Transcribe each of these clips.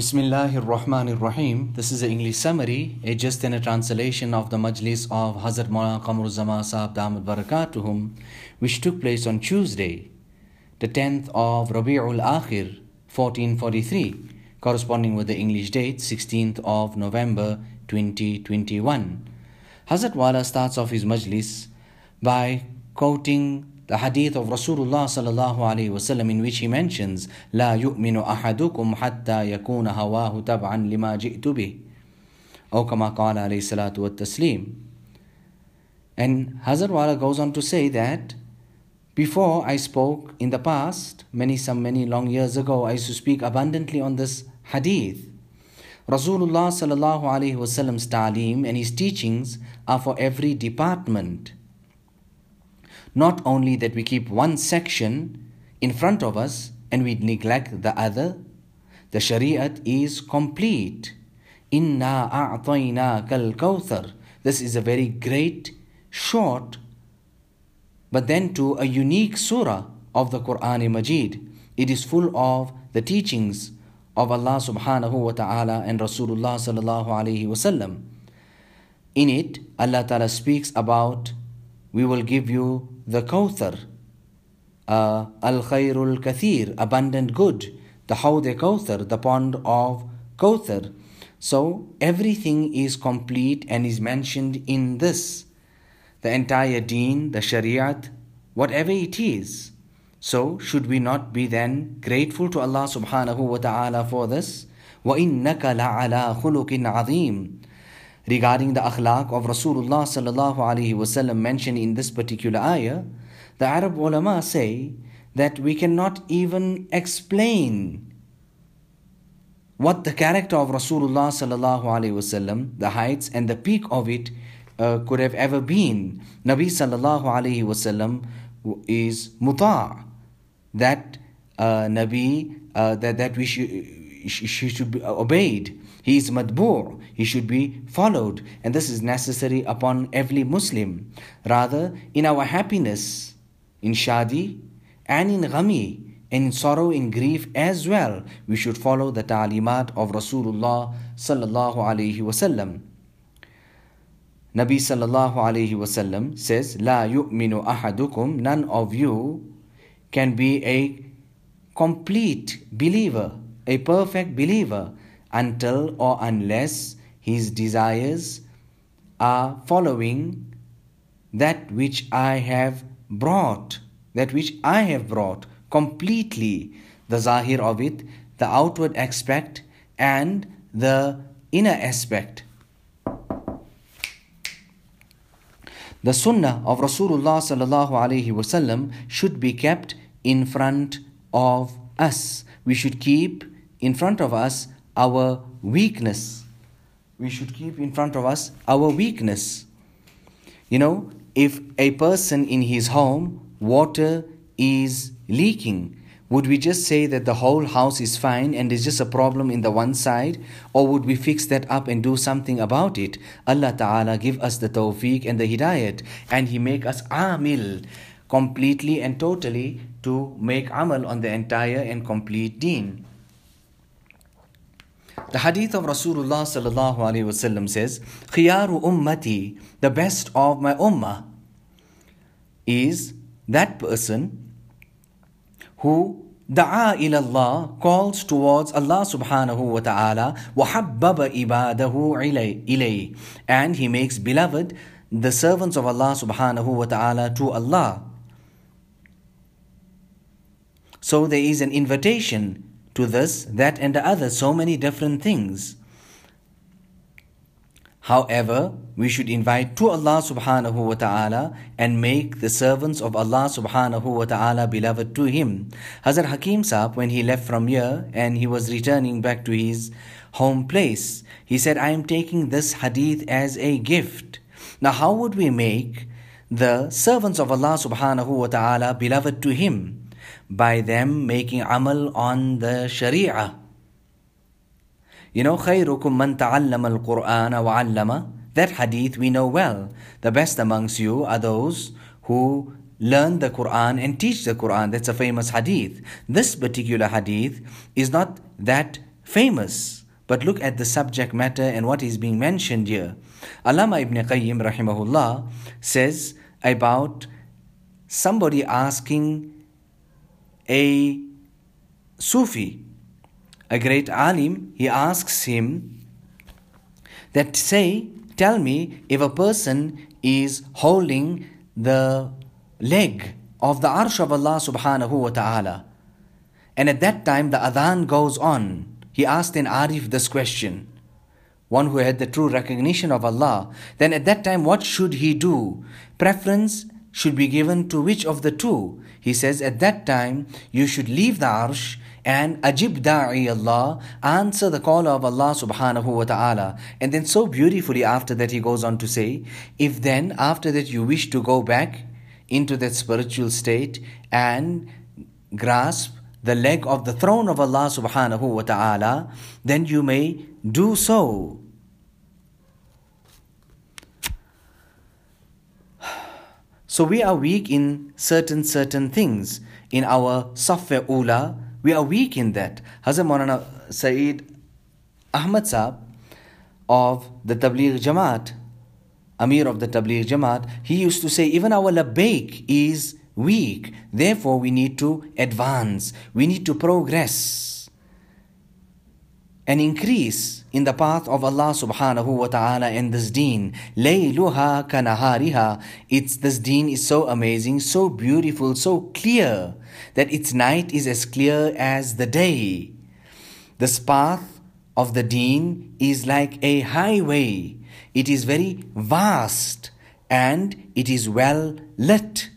Bismillahir Rahmanir Rahim. This is an English summary, a just in a translation of the Majlis of Hazrat Maulana Qamaruzzaman Sahib Damat Barakatuhum, which took place on Tuesday, the 10th of Rabi'ul Akhir, 1443, corresponding with the English date, 16th of November 2021. Hazrat Wala starts off his Majlis by quoting the hadith of Rasulullah sallallahu alaihi wasallam in which he mentions لا يؤمن أحدكم حتى يكون هواه تبعا لما جئت به أو كما قال عليه الصلاة والتسليم and Hazrat Wala goes on to say that before I spoke in the past many some many long years ago I used to speak abundantly on this hadith Rasulullah sallallahu alaihi wasallam's ta'lim and his teachings are for every department not only that we keep one section in front of us and we neglect the other, the Shariat is complete. Inna a'tayna kal kawthar. This is a very great, short, but then to a unique surah of the Quran Majid. It is full of the teachings of Allah subhanahu wa ta'ala and Rasulullah sallallahu alayhi wasallam. In it, Allah ta'ala speaks about we will give you the Kawthar, uh, Al Khairul Kathir, abundant good, the Hawd Kawthar, the pond of Kawthar. So everything is complete and is mentioned in this. The entire deen, the Shariat, whatever it is. So should we not be then grateful to Allah subhanahu wa ta'ala for this? وَإِنَّكَ لَعَلَى خُلُقٍ عَظِيمٍ regarding the akhlaq of Rasulullah sallallahu alaihi wasallam mentioned in this particular ayah, the Arab ulama say that we cannot even explain what the character of Rasulullah sallallahu alaihi wasallam, the heights and the peak of it uh, could have ever been. Nabi sallallahu alaihi wasallam is muta, that uh, Nabi uh, that that we should should be obeyed. He is madbu', he should be followed, and this is necessary upon every Muslim. Rather, in our happiness, in shadi, and in ghami, in sorrow, in grief as well, we should follow the ta'limat of Rasulullah sallallahu alaihi wasallam. Nabi sallallahu alaihi wasallam says, "La yu'minu ahadukum." None of you can be a complete believer, a perfect believer until or unless his desires are following that which I have brought, that which I have brought completely, the zahir of it, the outward aspect, and the inner aspect. The sunnah of Rasulullah should be kept in front of us. We should keep in front of us our weakness. We should keep in front of us our weakness. You know, if a person in his home, water is leaking, would we just say that the whole house is fine and is just a problem in the one side? Or would we fix that up and do something about it? Allah Ta'ala give us the tawfiq and the hidayat and He make us amil completely and totally to make amal on the entire and complete deen. The hadith of Rasulullah sallallahu alaihi wasallam says, "Khiyaru ummati, the best of my ummah, is that person who da'a ila Allah calls towards Allah subhanahu wa ta'ala wa habbaba ibadahu ilay and he makes beloved the servants of Allah subhanahu wa ta'ala to Allah. So there is an invitation to this, that, and the other, so many different things. However, we should invite to Allah subhanahu wa ta'ala and make the servants of Allah subhanahu wa ta'ala beloved to Him. Hazrat Hakim Saab, when he left from here and he was returning back to his home place, he said, I am taking this hadith as a gift. Now, how would we make the servants of Allah subhanahu wa ta'ala beloved to Him? by them making amal on the sharia. You know, خيركم من تعلم القرآن وعلم That hadith we know well. The best amongst you are those who learn the Quran and teach the Quran. That's a famous hadith. This particular hadith is not that famous. But look at the subject matter and what is being mentioned here. Allama ibn Qayyim rahimahullah says about somebody asking a Sufi, a great alim, he asks him that say, tell me if a person is holding the leg of the arsh of Allah subhanahu wa ta'ala. And at that time the adhan goes on. He asked an arif this question one who had the true recognition of Allah, then at that time what should he do? Preference should be given to which of the two? He says at that time you should leave the arsh and ajib da'i Allah, answer the call of Allah subhanahu wa ta'ala. And then so beautifully after that he goes on to say, if then after that you wish to go back into that spiritual state and grasp the leg of the throne of Allah subhanahu wa ta'ala, then you may do so. So we are weak in certain certain things. In our software ula, we are weak in that. Hazrat Maulana Saeed Ahmad Saab of the Tabligh Jamaat, Amir of the Tabligh Jamaat, he used to say even our labbaik is weak. Therefore, we need to advance, we need to progress and increase in the path of Allah subhanahu wa ta'ala and this deen. Layluha kanahariha. It's this deen is so amazing, so beautiful, so clear that its night is as clear as the day. This path of the deen is like a highway. It is very vast and it is well lit.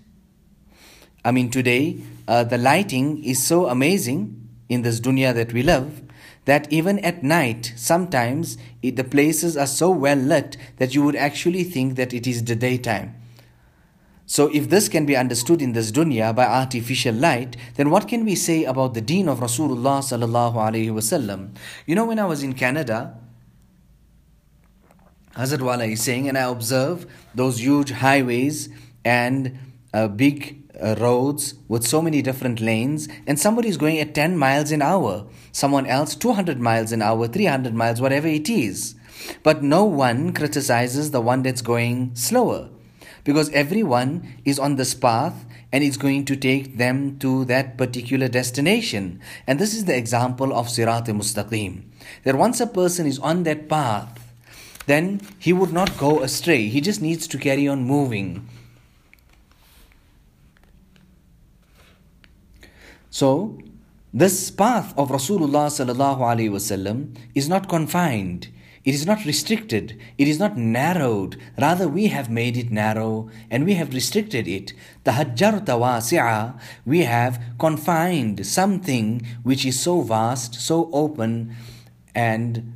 I mean, today uh, the lighting is so amazing in this dunya that we live that even at night, sometimes it, the places are so well lit that you would actually think that it is the daytime. So, if this can be understood in this dunya by artificial light, then what can we say about the deen of Rasulullah sallallahu alaihi wasallam? You know, when I was in Canada, Hazrat Wala is saying, and I observe those huge highways and uh, big uh, roads with so many different lanes, and somebody is going at 10 miles an hour, someone else 200 miles an hour, 300 miles, whatever it is. But no one criticizes the one that's going slower because everyone is on this path and it's going to take them to that particular destination. And this is the example of Sirat Mustaqim. That once a person is on that path, then he would not go astray. He just needs to carry on moving. So, this path of Rasulullah sallallahu alaihi wasallam is not confined. It is not restricted. It is not narrowed. Rather, we have made it narrow and we have restricted it. Tahajjar tawasi'a, we have confined something which is so vast, so open, and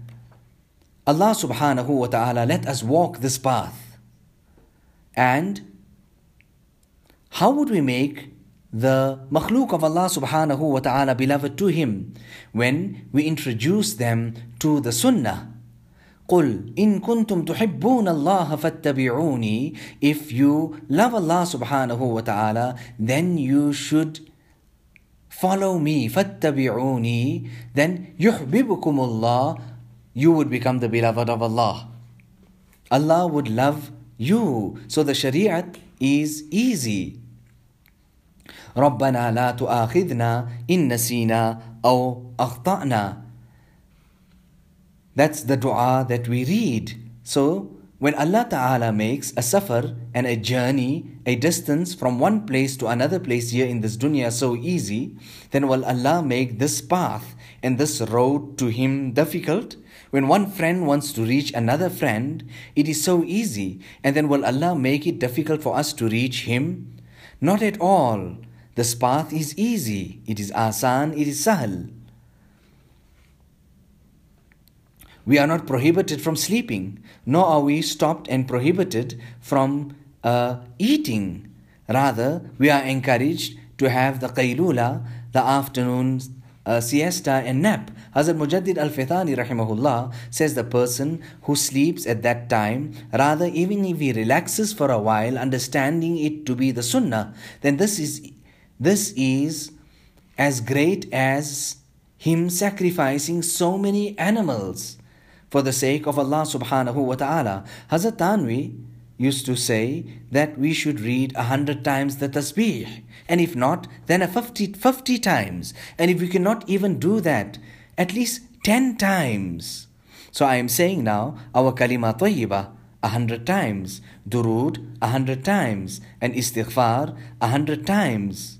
Allah subhanahu wa ta'ala let us walk this path. And how would we make the makhluk of Allah subhanahu wa ta'ala beloved to Him when we introduce them to the Sunnah. قل إن كنتم تحبون الله فاتبعوني If you love Allah subhanahu wa ta'ala then you should follow me فاتبعوني then يحببكم الله you would become the beloved of Allah Allah would love you so the shariat is easy ربنا لا تؤاخذنا إن نسينا أو أخطأنا That's the dua that we read. So, when Allah Ta'ala makes a safar and a journey, a distance from one place to another place here in this dunya so easy, then will Allah make this path and this road to Him difficult? When one friend wants to reach another friend, it is so easy, and then will Allah make it difficult for us to reach Him? Not at all. This path is easy, it is asan, it is sahal. We are not prohibited from sleeping, nor are we stopped and prohibited from uh, eating. Rather, we are encouraged to have the qaylula, the afternoon uh, siesta and nap. Hazrat Mujaddid Alf Thani rahimahullah says the person who sleeps at that time, rather even if he relaxes for a while, understanding it to be the sunnah, then this is this is as great as him sacrificing so many animals for the sake of Allah subhanahu wa ta'ala. Hazrat Thanwi used to say that we should read a hundred times the tasbih, and if not, then a 50, 50 times. And if we cannot even do that, at least 10 times. So I am saying now, our kalima tayyibah, a hundred times, durud, a hundred times, and istighfar, a hundred times.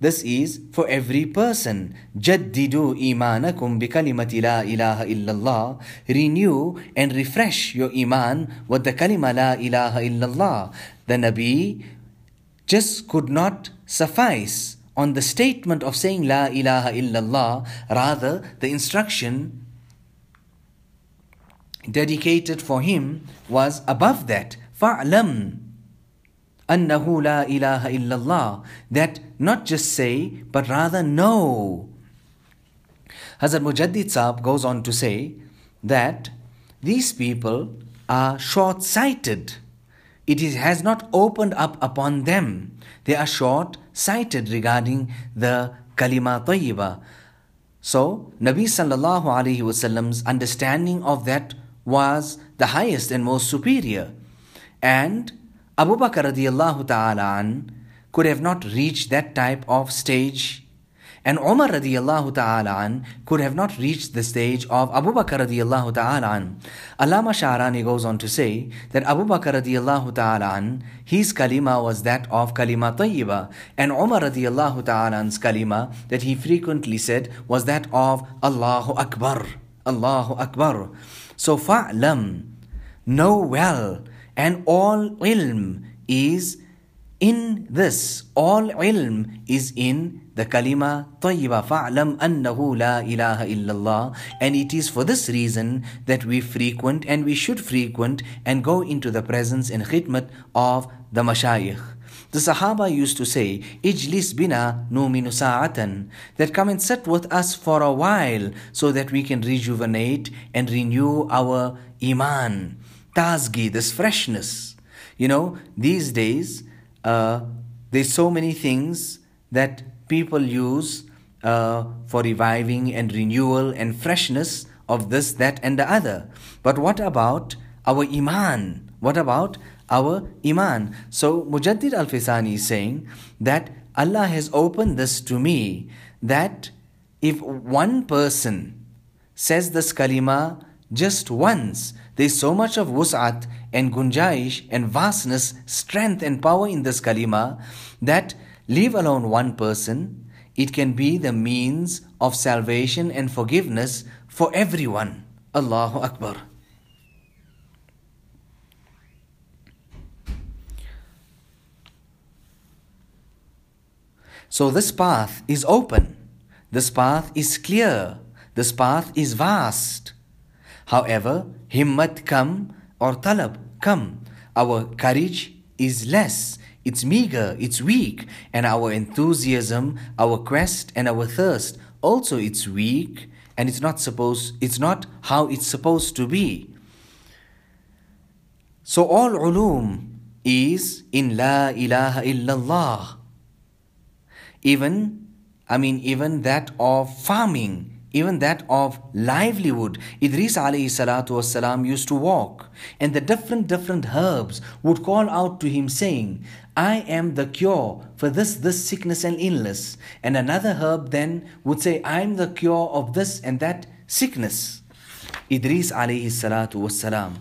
This is for every person. Jaddidu imanakum bi kalimati la ilaha illallah. Renew and refresh your iman with the kalima la ilaha illallah. The Nabi just could not suffice on the statement of saying la ilaha illallah. Rather, the instruction dedicated for him was above that. Fa'lam Annahu la ilaha illallah. That not just say, but rather know. Hazrat Mujaddid Saab goes on to say that these people are short sighted. It is, has not opened up upon them. They are short sighted regarding the kalima tayyiba. So, Nabi sallallahu alaihi wasallam's understanding of that was the highest and most superior. And Abu Bakr radiallahu ta'ala an could have not reached that type of stage. And Umar radiallahu ta'ala an could have not reached the stage of Abu Bakr radiallahu ta'ala an. Allama Sha'rani goes on to say that Abu Bakr radiallahu ta'ala an, his kalima was that of kalima tayyiba. And Umar radiallahu ta'ala an's kalima that he frequently said was that of Allahu Akbar. Allahu Akbar. So fa'lam, know well and all ilm is in this. All ilm is in the kalima tayyiba fa'lam annahu la ilaha illallah and it is for this reason that we frequent and we should frequent and go into the presence and khidmat of the mashayikh. The Sahaba used to say, Ijlis bina numinu sa'atan, that come and sit with us for a while so that we can rejuvenate and renew our iman tazgi, this freshness. You know, these days, uh, there's so many things that people use uh, for reviving and renewal and freshness of this, that, and the other. But what about our iman? What about our iman? So Mujaddid Alf Sani is saying that Allah has opened this to me that if one person says this kalima just once, there is so much of wus'at and gunjaish and vastness, strength and power in this kalima that leave alone one person, it can be the means of salvation and forgiveness for everyone. Allahu Akbar. So this path is open. This path is clear. This path is vast. However, himmat come or talab come. Our courage is less, it's meager, it's weak, and our enthusiasm, our quest, and our thirst also it's weak, and it's not supposed it's not how it's supposed to be. So all ulum is in La ilaha illallah. Even I mean even that of farming even that of livelihood. Idris alayhi salatu wasalam used to walk, and the different different herbs would call out to him saying, I am the cure for this, this sickness and illness. And another herb then would say, I am the cure of this and that sickness. Idris alayhi salatu wasalam.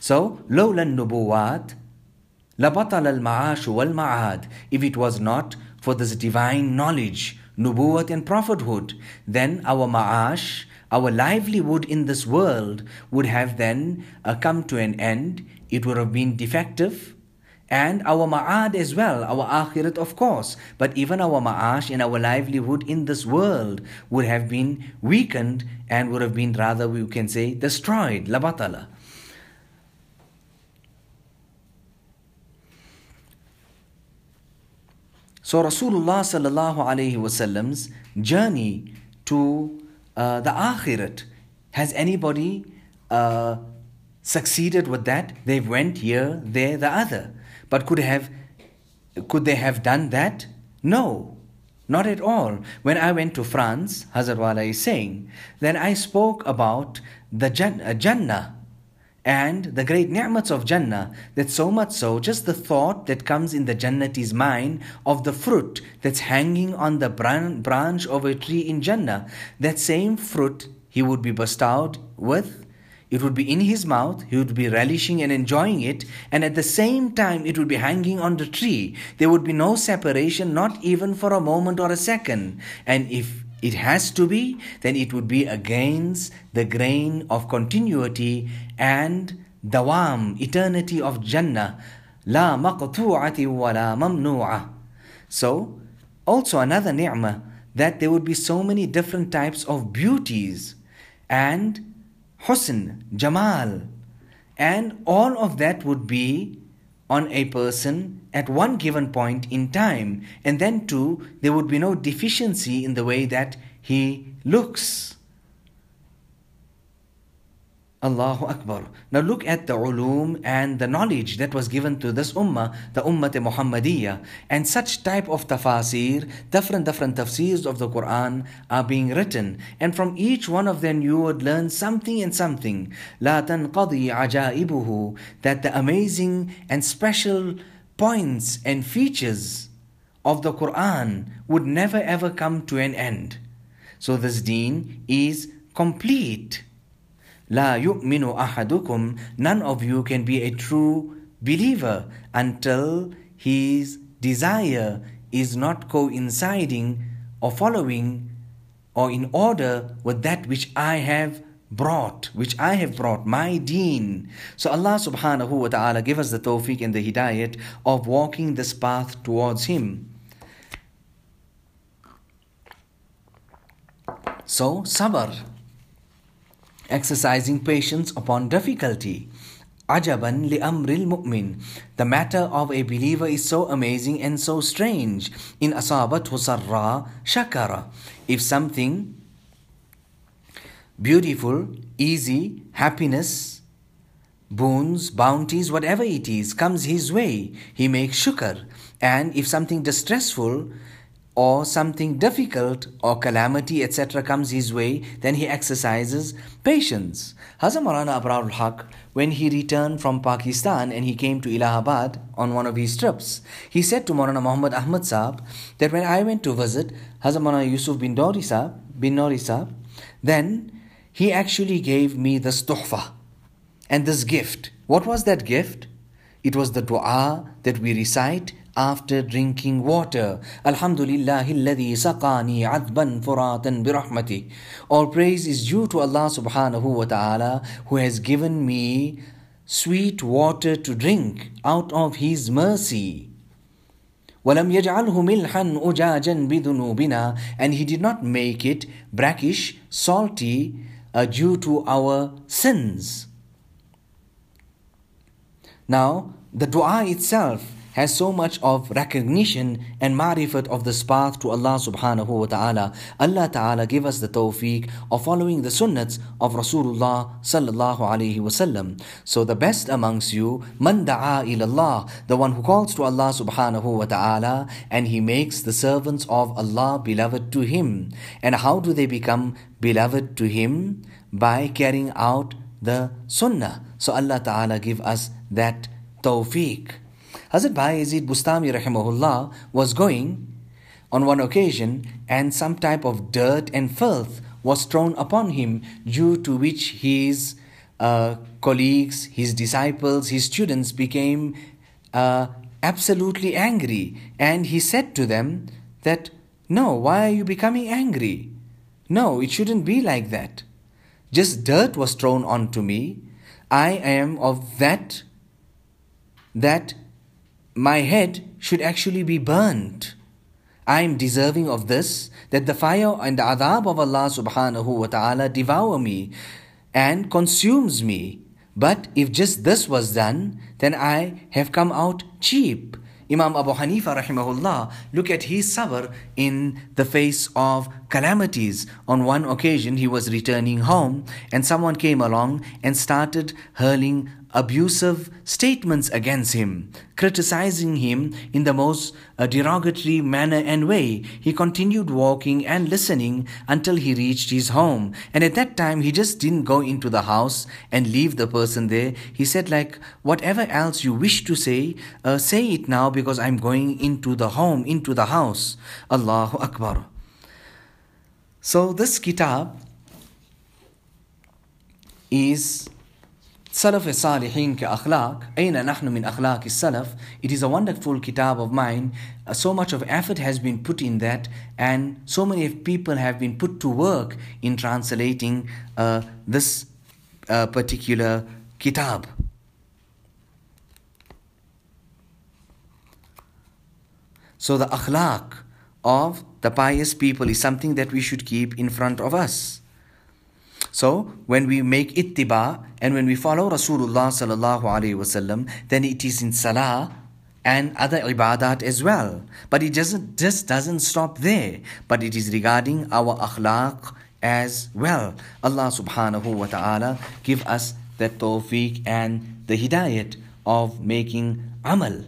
So, لولا النبوات لبطل المعاش والمعاد if it was not for this divine knowledge nubuwat and prophethood, then our ma'ash, our livelihood in this world would have then uh, come to an end. It would have been defective. And our ma'ad as well, our akhirat of course. But even our ma'ash and our livelihood in this world would have been weakened and would have been rather, we can say, destroyed. Labatala. So Rasulullah sallallahu alaihi wasallam's journey to uh, the akhirat, has anybody uh, succeeded with that? They went here, there, the other. But could have could they have done that? No. Not at all. When I went to France, Hazrat Wala is saying, then I spoke about the uh, Jannah and the great ni'mats of Jannah. That so much so, just the thought that comes in the Jannati's mind of the fruit that's hanging on the branch of a tree in Jannah, that same fruit he would be bestowed with it would be in his mouth, he would be relishing and enjoying it, and at the same time it would be hanging on the tree. There would be no separation, not even for a moment or a second. And if it has to be, then it would be against the grain of continuity and dawam, eternity of Jannah. La maqtu'ati la mamnu'a. So, also another ni'mah, that there would be so many different types of beauties and husn, jamal, and all of that would be on a person at one given point in time. And then, too, there would be no deficiency in the way that he looks. Allahu Akbar. Now look at the ulum and the knowledge that was given to this ummah, the ummah Muhammadiyya. And such type of tafasir, different different tafsirs of the Quran are being written. And from each one of them you would learn something and something. La tanqadi ajaibuhu. That the amazing and special points and features of the Quran would never ever come to an end. So this deen is complete. La yu'minu ahadukum, none of you can be a true believer until his desire is not coinciding or following or in order with that which I have brought, which I have brought, my deen. So Allah subhanahu wa ta'ala give us the tawfiq and the hidayat of walking this path towards Him. So, sabr exercising patience upon difficulty. Ajaban li amril mu'min. The matter of a believer is so amazing and so strange. In asabat sarra shakara. If something beautiful, easy, happiness, boons, bounties, whatever it is, comes his way, he makes shukr. And if something distressful, or something difficult or calamity, etc., comes his way, then he exercises patience. Hazrat Maulana Abrar haq when he returned from Pakistan and he came to Allahabad on one of his trips, he said to Maulana Muhammad Ahmad Saab that when I went to visit Hazrat Maulana Yusuf bin Dori Saab, Banuri Saab, then he actually gave me this tuhfa and this gift. What was that gift? It was the dua that we recite after drinking water. Alhamdulillah alladhi saqani adban furatan birahmati. All praise is due to Allah subhanahu wa ta'ala who has given me sweet water to drink out of his mercy. ولم يجعله ملحا أجاجا بذنوبنا and he did not make it brackish, salty uh, due to our sins. Now, the dua itself has so much of recognition and ma'rifat of this path to Allah subhanahu wa ta'ala. Allah ta'ala give us the tawfiq of following the sunnats of Rasulullah sallallahu alayhi wasallam. So the best amongst you, man da'a ilallah, the one who calls to Allah subhanahu wa ta'ala and he makes the servants of Allah beloved to him. And how do they become beloved to him? By carrying out the sunnah. So Allah ta'ala give us that tawfiq. Hazrat Bayezid Bustami rahimahullah was going on one occasion and some type of dirt and filth was thrown upon him due to which his uh, colleagues, his disciples, his students became uh, absolutely angry. And he said to them that, No, why are you becoming angry? No, it shouldn't be like that. Just dirt was thrown onto me. I am of that that my head should actually be burnt. I am deserving of this, that the fire and the adab of Allah subhanahu wa ta'ala devour me and consumes me. But if just this was done, then I have come out cheap. Imam Abu Hanifa rahimahullah, look at his sabr in the face of calamities. On one occasion, he was returning home and someone came along and started hurling abusive statements against him, criticizing him in the most uh, derogatory manner and way. He continued walking and listening until he reached his home. And at that time, he just didn't go into the house and leave the person there. He said, like, whatever else you wish to say, uh, say it now because I'm going into the home, into the house. Allahu Akbar. So this kitab is Salaf Salihin ke akhlaq, Aina nahnu min akhlaq salaf. It is a wonderful kitab of mine. Uh, so much of effort has been put in that, and so many people have been put to work in translating uh, this uh, particular kitab. So the akhlaq of the pious people is something that we should keep in front of us. So when we make ittiba and when we follow Rasulullah sallallahu alaihi wasallam, then it is in salah and other ibadat as well. But it doesn't just doesn't stop there. But it is regarding our akhlaq as well. Allah subhanahu wa ta'ala give us the tawfiq and the hidayat of making amal.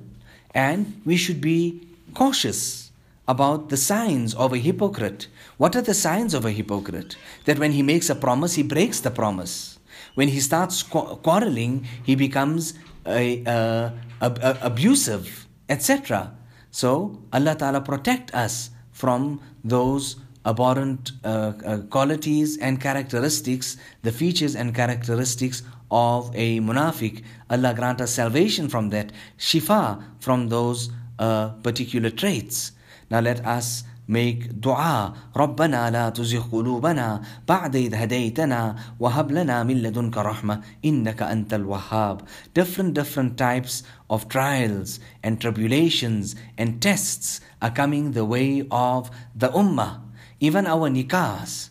And we should be cautious about the signs of a hypocrite. What are the signs of a hypocrite? That when he makes a promise, he breaks the promise. When he starts quarreling, he becomes a, a, a, abusive, etc. So Allah Ta'ala protect us from those abhorrent uh, uh, qualities and characteristics, the features and characteristics of a munafiq. Allah grant us salvation from that, shifa from those uh, particular traits. Now let us make dua ربنا لا تزغ قلوبنا بعد إذ هديتنا وهب لنا من لدنك رحمة إنك أنت الوهاب different different types of trials and tribulations and tests are coming the way of the ummah even our nikahs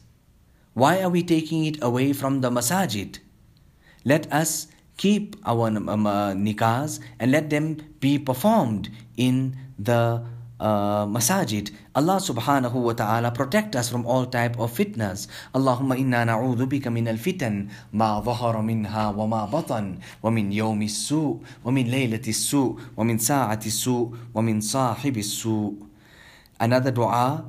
why are we taking it away from the masajid let us keep our um, uh, nikahs and let them be performed in the uh, masajid. Allah subhanahu wa ta'ala protect us from all type of fitnas. Allahumma inna na'udhu bika min al-fitan ma dhahara minha wa ma batan wa min yawmi su wa min laylati su wa min sa'ati su wa min sahibi su. Another dua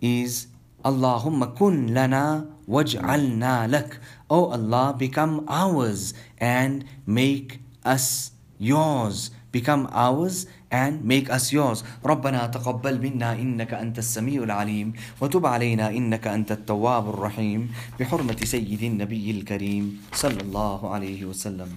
is Allahumma kun lana waj'alna lak. Oh Allah, become ours and make us yours. Become ours and make us yours. ربنا تقبل منا إنك أنت السميع العليم. وتب علينا إنك أنت التواب الرحيم. بحرمة سيد النبي الكريم صلى الله عليه وسلم.